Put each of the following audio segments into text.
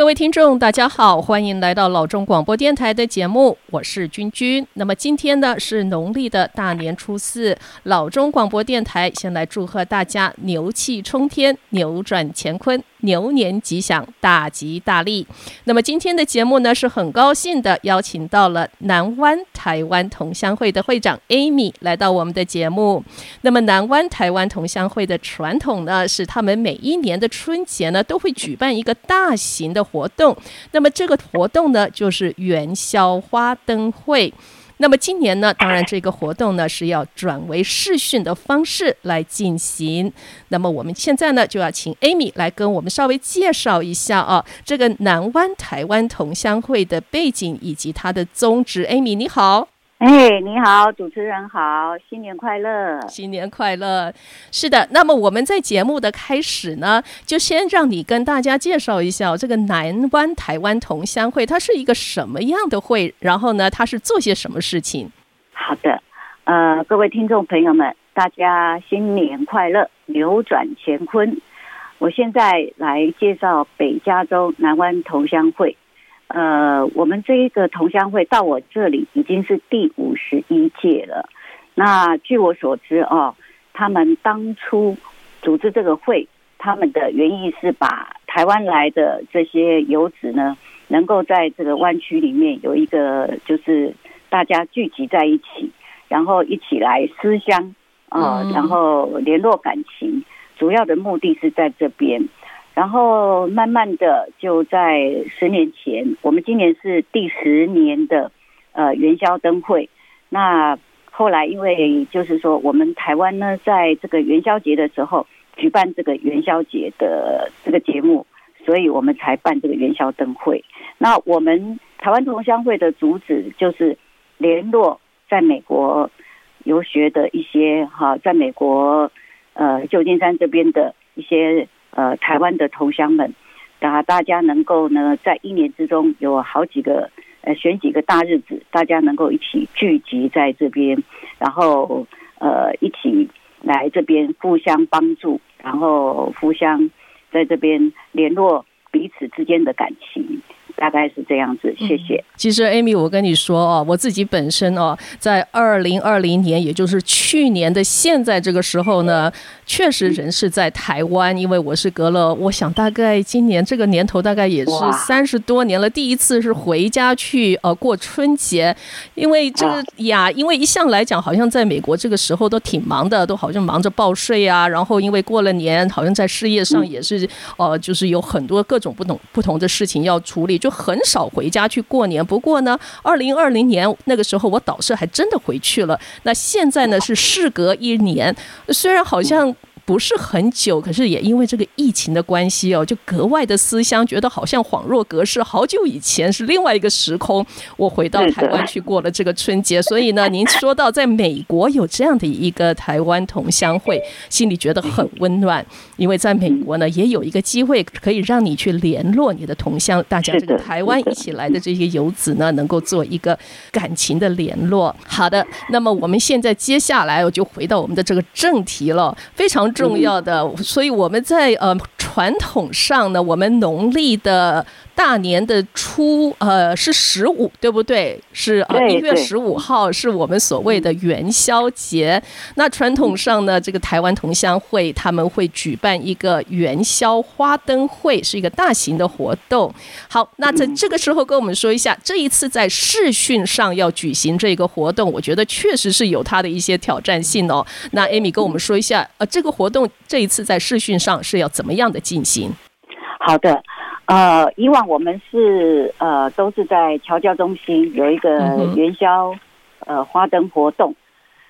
各位听众，大家好，欢迎来到老中广播电台的节目，我是君君。那么今天呢是农历的大年初四，老中广播电台先来祝贺大家牛气冲天，扭转乾坤。牛年吉祥，大吉大利。那么今天的节目呢，是很高兴的邀请到了南湾台湾同乡会的会长 Amy 来到我们的节目。那么南湾台湾同乡会的传统呢，是他们每一年的春节呢，都会举办一个大型的活动。那么这个活动呢，就是元宵花灯会。那么今年呢，当然这个活动呢是要转为视讯的方式来进行。那么我们现在呢就要请 Amy 来跟我们稍微介绍一下啊，这个南湾台湾同乡会的背景以及它的宗旨。Amy 你好。哎你好，主持人好，新年快乐，新年快乐。是的，那么我们在节目的开始呢，就先让你跟大家介绍一下这个南湾台湾同乡会，它是一个什么样的会，然后呢，它是做些什么事情？好的，呃，各位听众朋友们，大家新年快乐，扭转乾坤。我现在来介绍北加州南湾同乡会。呃，我们这一个同乡会到我这里已经是第五十一届了。那据我所知哦，他们当初组织这个会，他们的原意是把台湾来的这些游子呢，能够在这个湾区里面有一个，就是大家聚集在一起，然后一起来思乡啊，然后联络感情，主要的目的是在这边。然后慢慢的就在十年前，我们今年是第十年的呃元宵灯会。那后来因为就是说我们台湾呢，在这个元宵节的时候举办这个元宵节的这个节目，所以我们才办这个元宵灯会。那我们台湾同乡会的主旨就是联络在美国游学的一些哈，在美国呃旧金山这边的一些。呃，台湾的同乡们，大大家能够呢，在一年之中有好几个呃，选几个大日子，大家能够一起聚集在这边，然后呃，一起来这边互相帮助，然后互相在这边联络彼此之间的感情。大概是这样子，谢谢。嗯、其实，Amy，我跟你说哦，我自己本身哦，在二零二零年，也就是去年的现在这个时候呢，确实人是在台湾，因为我是隔了，我想大概今年这个年头大概也是三十多年了，第一次是回家去呃过春节，因为这个呀，因为一向来讲，好像在美国这个时候都挺忙的，都好像忙着报税啊，然后因为过了年，好像在事业上也是、嗯、呃，就是有很多各种不同不同的事情要处理，就。很少回家去过年，不过呢，二零二零年那个时候我导师还真的回去了。那现在呢是事隔一年，虽然好像。不是很久，可是也因为这个疫情的关系哦，就格外的思乡，觉得好像恍若隔世，好久以前是另外一个时空。我回到台湾去过了这个春节，所以呢，您说到在美国有这样的一个台湾同乡会，心里觉得很温暖，因为在美国呢也有一个机会可以让你去联络你的同乡，大家这个台湾一起来的这些游子呢，能够做一个感情的联络。好的，那么我们现在接下来我就回到我们的这个正题了，非常。重要的，所以我们在呃传统上呢，我们农历的。大年的初，呃，是十五，对不对？是啊，一月十五号是我们所谓的元宵节。那传统上呢，这个台湾同乡会他们会举办一个元宵花灯会，是一个大型的活动。好，那在这个时候跟我们说一下，这一次在视讯上要举行这个活动，我觉得确实是有它的一些挑战性哦。那 Amy 跟我们说一下，呃，这个活动这一次在视讯上是要怎么样的进行？好的。呃，以往我们是呃都是在侨教中心有一个元宵呃花灯活动，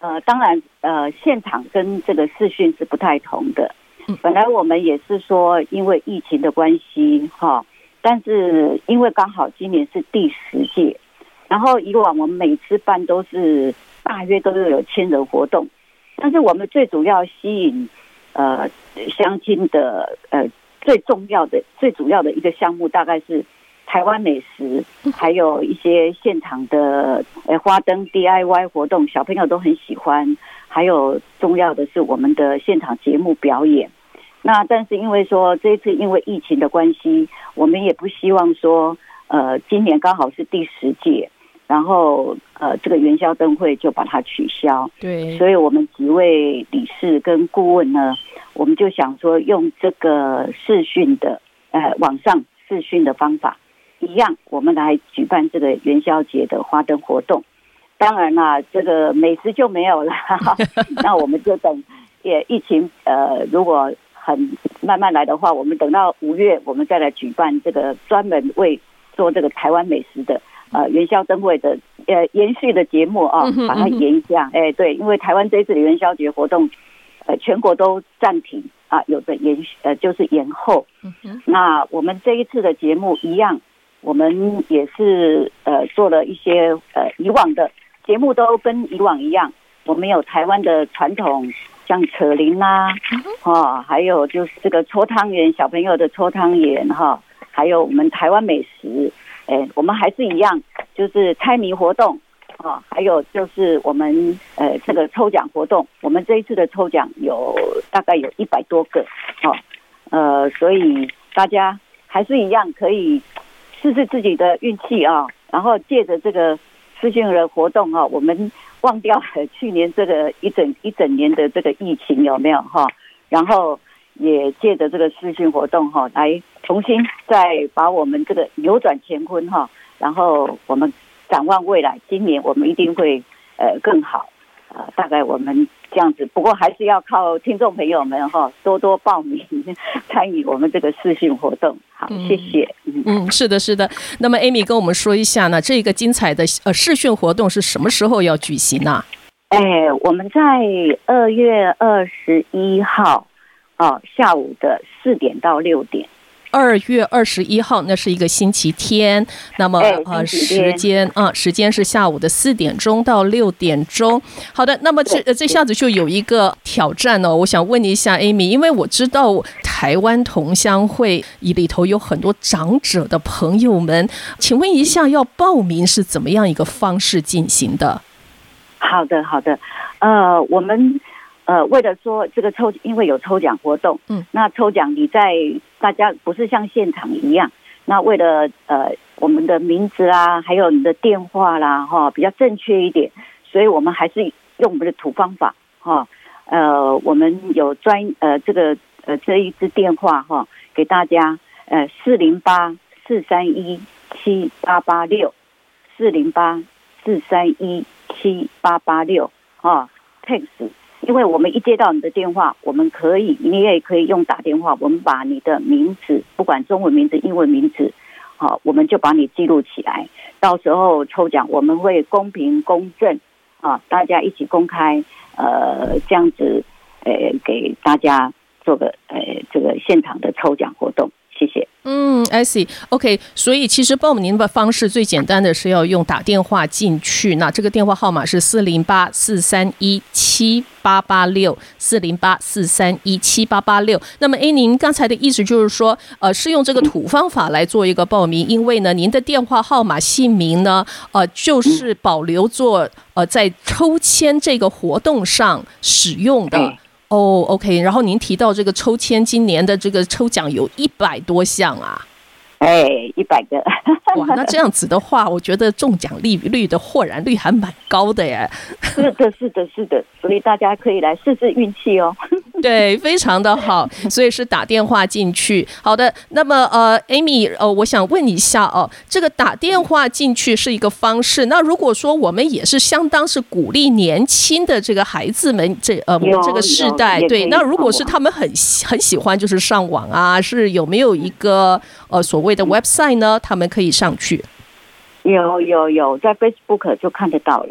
呃，当然呃现场跟这个视讯是不太同的。本来我们也是说因为疫情的关系哈，但是因为刚好今年是第十届，然后以往我们每次办都是大约都是有千人活动，但是我们最主要吸引呃相亲的呃。最重要的、最主要的一个项目，大概是台湾美食，还有一些现场的呃花灯 DIY 活动，小朋友都很喜欢。还有重要的是我们的现场节目表演。那但是因为说这一次因为疫情的关系，我们也不希望说，呃，今年刚好是第十届，然后呃，这个元宵灯会就把它取消。对，所以我们几位理事跟顾问呢，我们就想说用这个视讯的，呃，网上视讯的方法，一样，我们来举办这个元宵节的花灯活动。当然啦，这个美食就没有了，那我们就等也疫情呃，如果。很慢慢来的话，我们等到五月，我们再来举办这个专门为做这个台湾美食的呃元宵灯会的呃延续的节目啊，把它延一下。哎，对，因为台湾这一次的元宵节活动，呃，全国都暂停啊，有的延呃就是延后。那我们这一次的节目一样，我们也是呃做了一些呃以往的节目都跟以往一样，我们有台湾的传统。像扯铃啦，哈，还有就是这个搓汤圆，小朋友的搓汤圆哈，还有我们台湾美食，哎，我们还是一样，就是猜谜活动，啊，还有就是我们呃这个抽奖活动，我们这一次的抽奖有大概有一百多个，啊，呃，所以大家还是一样可以试试自己的运气啊，然后借着这个视讯的活动啊，我们。忘掉了去年这个一整一整年的这个疫情有没有哈？然后也借着这个视讯活动哈，来重新再把我们这个扭转乾坤哈。然后我们展望未来，今年我们一定会呃更好。呃，大概我们这样子，不过还是要靠听众朋友们哈，多多报名参与我们这个视讯活动。好，谢谢。嗯，嗯，是的，是的。那么，Amy 跟我们说一下呢，这个精彩的呃视讯活动是什么时候要举行呢？哎，我们在二月二十一号哦，下午的四点到六点。二月二十一号，那是一个星期天。那么呃，时间啊，时间是下午的四点钟到六点钟。好的，那么这这下子就有一个挑战哦。我想问一下 Amy，因为我知道台湾同乡会里头有很多长者的朋友们，请问一下，要报名是怎么样一个方式进行的？好的，好的，呃，我们。呃，为了说这个抽，因为有抽奖活动，嗯，那抽奖你在大家不是像现场一样，那为了呃我们的名字啊，还有你的电话啦，哈，比较正确一点，所以我们还是用我们的土方法，哈，呃，我们有专呃这个呃这一支电话哈，给大家呃四零八四三一七八八六四零八四三一七八八六哈，text。因为我们一接到你的电话，我们可以，你也可以用打电话，我们把你的名字，不管中文名字、英文名字，好，我们就把你记录起来。到时候抽奖，我们会公平公正啊，大家一起公开，呃，这样子，呃，给大家做个呃这个现场的抽奖活动。谢谢。嗯，I see，OK，所以其实报名的方式最简单的是要用打电话进去，那这个电话号码是四零八四三一七八八六四零八四三一七八八六。那么，哎，您刚才的意思就是说，呃，是用这个土方法来做一个报名，因为呢，您的电话号码、姓名呢，呃，就是保留做呃在抽签这个活动上使用的。哦、oh，OK，然后您提到这个抽签，今年的这个抽奖有一百多项啊。哎，一百个哇！那 这样子的话，我觉得中奖利率的豁然率还蛮高的耶。是的，是的，是的，所以大家可以来试试运气哦。对，非常的好，所以是打电话进去。好的，那么呃，Amy，呃，我想问一下哦，这个打电话进去是一个方式。那如果说我们也是相当是鼓励年轻的这个孩子们，这呃，我们这个世代，对，那如果是他们很很喜欢就是上网啊，是有没有一个呃所谓的 website 呢，他们可以上去。有有有，在 Facebook 就看得到了。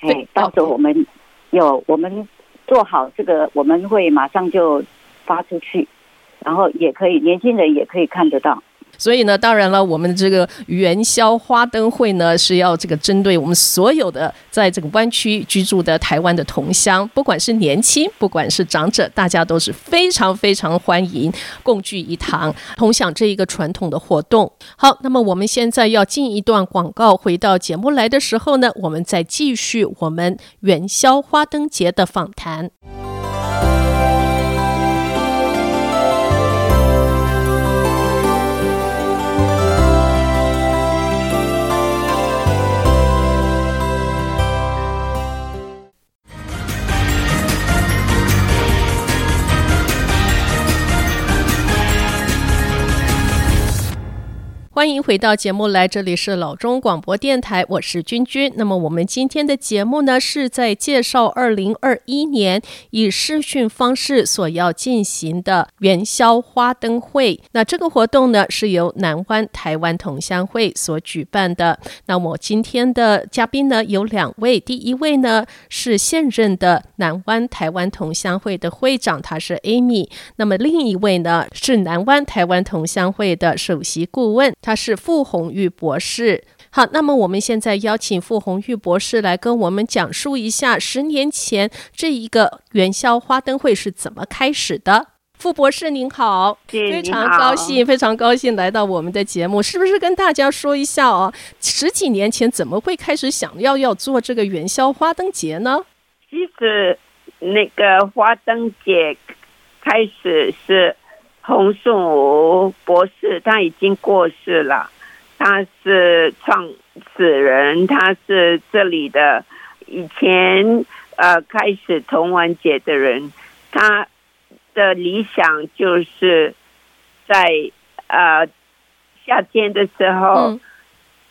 哎，到时候我们有我们做好这个，我们会马上就发出去，然后也可以年轻人也可以看得到。所以呢，当然了，我们这个元宵花灯会呢，是要这个针对我们所有的在这个湾区居住的台湾的同乡，不管是年轻，不管是长者，大家都是非常非常欢迎共聚一堂，同享这一个传统的活动。好，那么我们现在要进一段广告，回到节目来的时候呢，我们再继续我们元宵花灯节的访谈。欢迎回到节目来，这里是老中广播电台，我是君君。那么我们今天的节目呢，是在介绍二零二一年以视讯方式所要进行的元宵花灯会。那这个活动呢，是由南湾台湾同乡会所举办的。那我今天的嘉宾呢，有两位，第一位呢是现任的南湾台湾同乡会的会长，他是 Amy。那么另一位呢是南湾台湾同乡会的首席顾问。他是傅红玉博士。好，那么我们现在邀请傅红玉博士来跟我们讲述一下十年前这一个元宵花灯会是怎么开始的。傅博士您好，非常高兴，非常高兴来到我们的节目。是不是跟大家说一下哦？十几年前怎么会开始想要要做这个元宵花灯节呢？其实那个花灯节开始是。洪顺武博士他已经过世了，他是创始人，他是这里的以前呃开始童玩节的人，他的理想就是在呃夏天的时候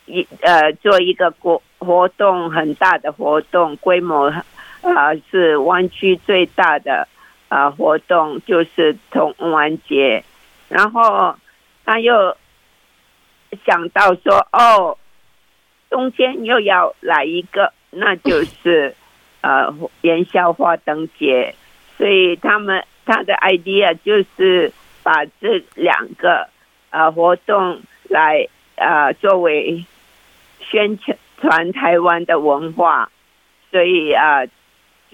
一呃做一个活活动，很大的活动，规模啊、呃、是湾区最大的。啊，活动就是童玩节，然后他又想到说，哦，冬天又要来一个，那就是 呃元宵花灯节，所以他们他的 idea 就是把这两个呃活动来呃作为宣传台湾的文化，所以啊。呃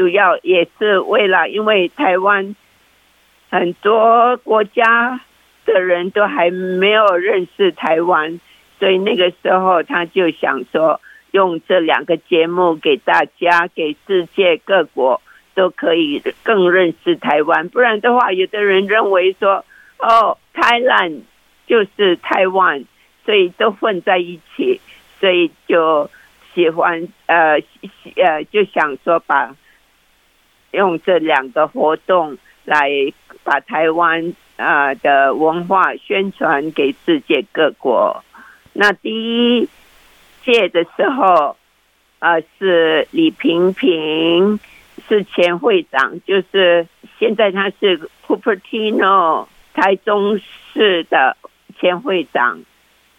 主要也是为了，因为台湾很多国家的人都还没有认识台湾，所以那个时候他就想说，用这两个节目给大家，给世界各国都可以更认识台湾。不然的话，有的人认为说，哦，台湾就是台湾，所以都混在一起，所以就喜欢呃呃，就想说把。用这两个活动来把台湾啊的文化宣传给世界各国。那第一届的时候，啊是李平平是前会长，就是现在他是 Cupertino 台中市的前会长。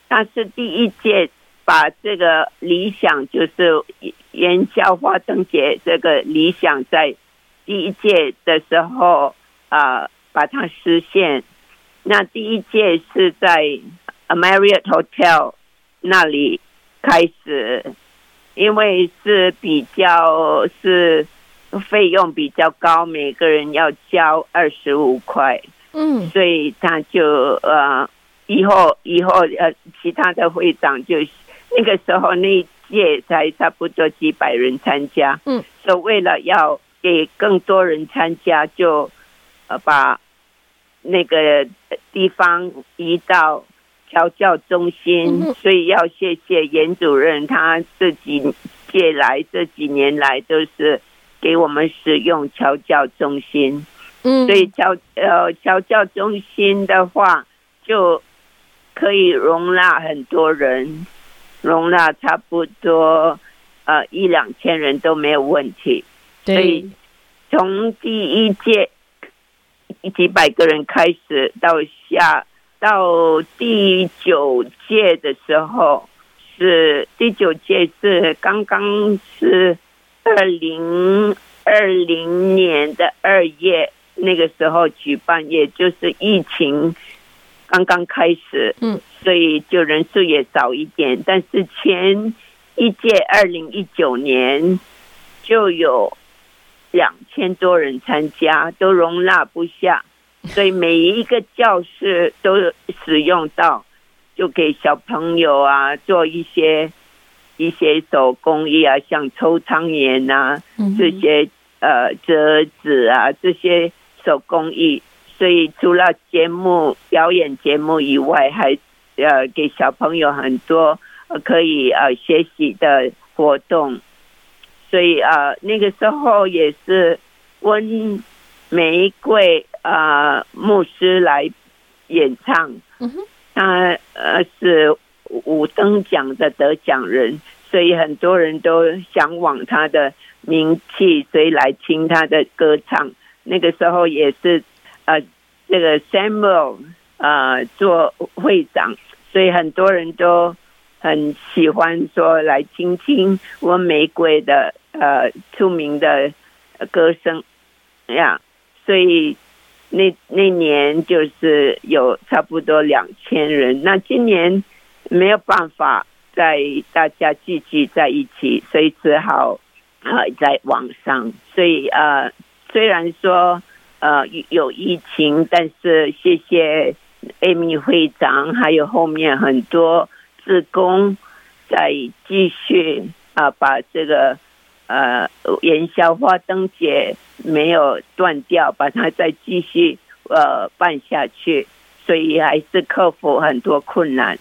他是第一届把这个理想，就是元宵花灯节这个理想在。第一届的时候，啊、呃，把它实现。那第一届是在 Marriott Hotel 那里开始，因为是比较是费用比较高，每个人要交二十五块，嗯，所以他就呃，以后以后呃，其他的会长就那个时候那一届才差不多几百人参加，嗯，所以为了要。给更多人参加，就呃把那个地方移到调教中心，所以要谢谢严主任，他这几届来这几年来都是给我们使用调教中心。嗯，所以调呃调教中心的话，就可以容纳很多人，容纳差不多呃一两千人都没有问题。所以从第一届几百个人开始，到下到第九届的时候，是第九届是刚刚是二零二零年的二月那个时候举办，也就是疫情刚刚开始，嗯，所以就人数也少一点。但是前一届二零一九年就有。两千多人参加，都容纳不下，所以每一个教室都使用到，就给小朋友啊做一些一些手工艺啊，像抽汤圆啊，这些呃折纸啊这些手工艺。所以除了节目表演节目以外，还呃给小朋友很多可以呃学习的活动。所以啊、呃，那个时候也是温玫瑰啊、呃、牧师来演唱，他呃是五等奖的得奖人，所以很多人都向往他的名气，所以来听他的歌唱。那个时候也是呃这个 Samuel 呃做会长，所以很多人都很喜欢说来听听温玫瑰的呃出名的歌声呀，所以。那那年就是有差不多两千人，那今年没有办法在大家聚集在一起，所以只好呃在网上。所以呃虽然说呃有疫情，但是谢谢 Amy 会长，还有后面很多志工在继续啊、把这个呃元宵花灯节。没有断掉，把它再继续呃办下去，所以还是克服很多困难。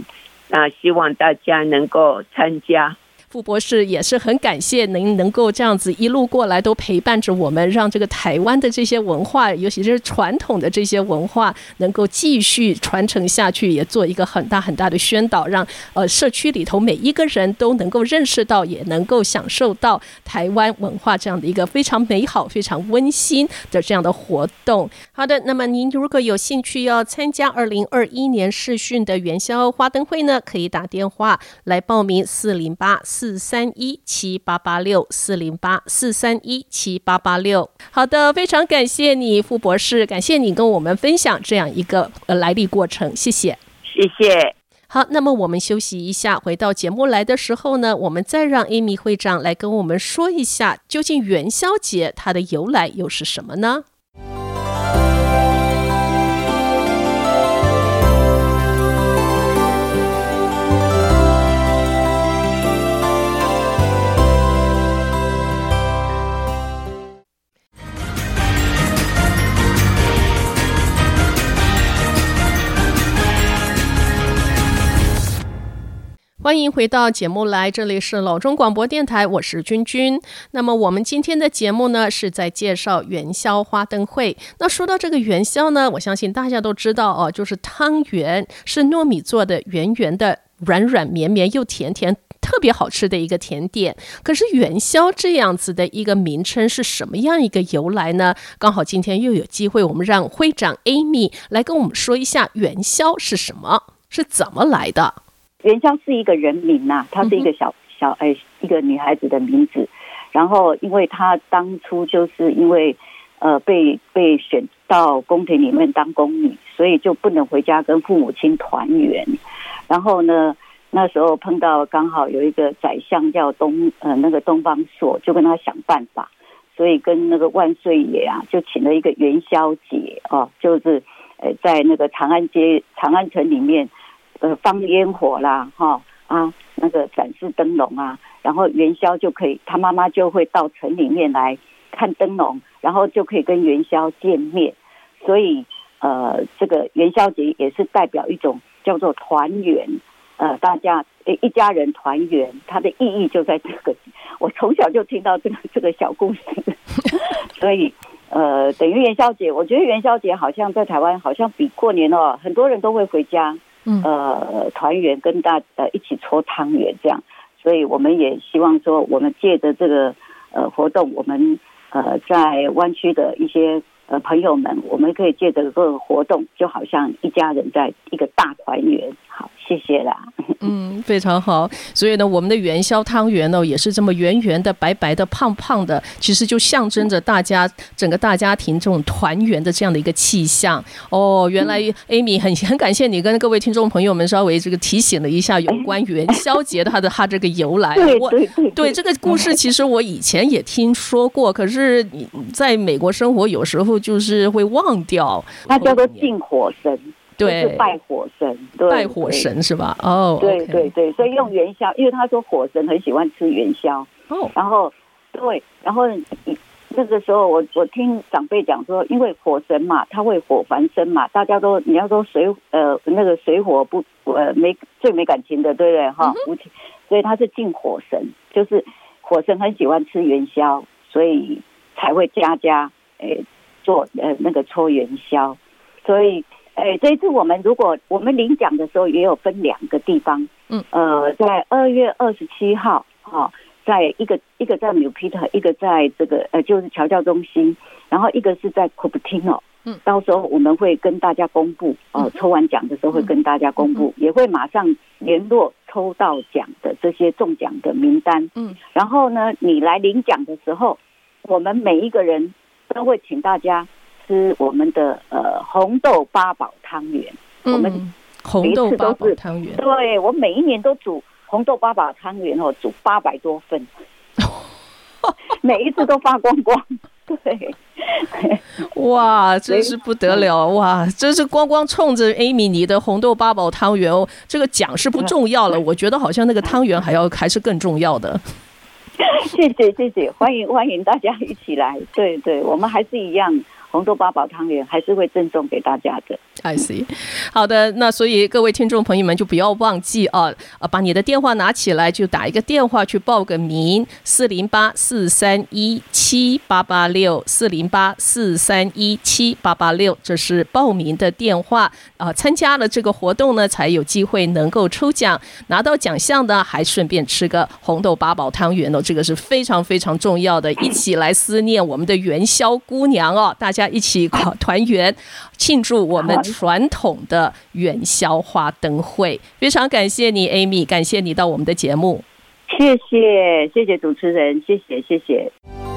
那希望大家能够参加。傅博士也是很感谢您能够这样子一路过来都陪伴着我们，让这个台湾的这些文化，尤其是传统的这些文化，能够继续传承下去，也做一个很大很大的宣导，让呃社区里头每一个人都能够认识到，也能够享受到台湾文化这样的一个非常美好、非常温馨的这样的活动。好的，那么您如果有兴趣要参加二零二一年视讯的元宵花灯会呢，可以打电话来报名四零八四三一七八八六四零八四三一七八八六。好的，非常感谢你，傅博士，感谢你跟我们分享这样一个呃来历过程，谢谢，谢谢。好，那么我们休息一下，回到节目来的时候呢，我们再让 Amy 会长来跟我们说一下，究竟元宵节它的由来又是什么呢？欢迎回到节目来，这里是老中广播电台，我是君君。那么我们今天的节目呢，是在介绍元宵花灯会。那说到这个元宵呢，我相信大家都知道哦，就是汤圆是糯米做的，圆圆的，软软绵绵又甜甜，特别好吃的一个甜点。可是元宵这样子的一个名称是什么样一个由来呢？刚好今天又有机会，我们让会长 Amy 来跟我们说一下元宵是什么，是怎么来的。元宵是一个人名呐、啊，她是一个小小哎一个女孩子的名字。然后，因为她当初就是因为呃被被选到宫廷里面当宫女，所以就不能回家跟父母亲团圆。然后呢，那时候碰到刚好有一个宰相叫东呃那个东方朔，就跟他想办法，所以跟那个万岁爷啊就请了一个元宵节哦，就是呃在那个长安街长安城里面。呃，放烟火啦，哈啊，那个展示灯笼啊，然后元宵就可以，他妈妈就会到城里面来看灯笼，然后就可以跟元宵见面。所以，呃，这个元宵节也是代表一种叫做团圆，呃，大家一家人团圆，它的意义就在这个。我从小就听到这个 这个小故事，所以，呃，等于元宵节，我觉得元宵节好像在台湾好像比过年哦，很多人都会回家。呃，团圆跟大呃一起搓汤圆这样，所以我们也希望说，我们借着这个呃活动，我们呃在湾区的一些呃朋友们，我们可以借着这个活动，就好像一家人在一个大团圆。好，谢谢啦。嗯，非常好。所以呢，我们的元宵汤圆呢，也是这么圆圆的、白白的、胖胖的，其实就象征着大家整个大家庭这种团圆的这样的一个气象。哦，原来 Amy 很很感谢你跟各位听众朋友们稍微这个提醒了一下有关元宵节的它的它这个由来。对对对，对这个故事，其实我以前也听说过，可是你在美国生活有时候就是会忘掉。它叫做敬火神。对，是拜火神，对，拜火神是吧？哦，对对对，所以用元宵，因为他说火神很喜欢吃元宵，哦，然后对，然后那个时候我我听长辈讲说，因为火神嘛，他会火繁生嘛，大家都你要说水呃那个水火不呃没最没感情的，对不对哈？无情，所以他是敬火神，就是火神很喜欢吃元宵，所以才会家家诶做呃那个搓元宵，所以。哎，这一次我们如果我们领奖的时候，也有分两个地方，嗯，呃，在二月二十七号，哈、哦，在一个一个在 Milpitas，一个在这个呃，就是侨教中心，然后一个是在 Cupertino，嗯，到时候我们会跟大家公布，哦、呃，抽完奖的时候会跟大家公布，嗯、也会马上联络抽到奖的这些中奖的名单，嗯，然后呢，你来领奖的时候，我们每一个人都会请大家。吃我们的呃红豆八宝汤圆，我们红豆八宝汤圆，对，我每一年都煮红豆八宝汤圆哦，煮八百多份，每一次都发光光，对，哇，真是不得了哇！真是光光冲着 Amy 你的红豆八宝汤圆哦，这个奖是不重要了，我觉得好像那个汤圆还要还是更重要的。谢谢谢谢，欢迎欢迎大家一起来，对对，我们还是一样。红豆八宝汤圆还是会赠送给大家的。I see，好的，那所以各位听众朋友们就不要忘记啊，啊，把你的电话拿起来，就打一个电话去报个名，四零八四三一七八八六，四零八四三一七八八六，这是报名的电话啊。参加了这个活动呢，才有机会能够抽奖，拿到奖项呢，还顺便吃个红豆八宝汤圆哦，这个是非常非常重要的，一起来思念我们的元宵姑娘哦，大家一起团圆庆祝我们。传统的元宵花灯会，非常感谢你，Amy，感谢你到我们的节目。谢谢，谢谢主持人，谢谢，谢谢。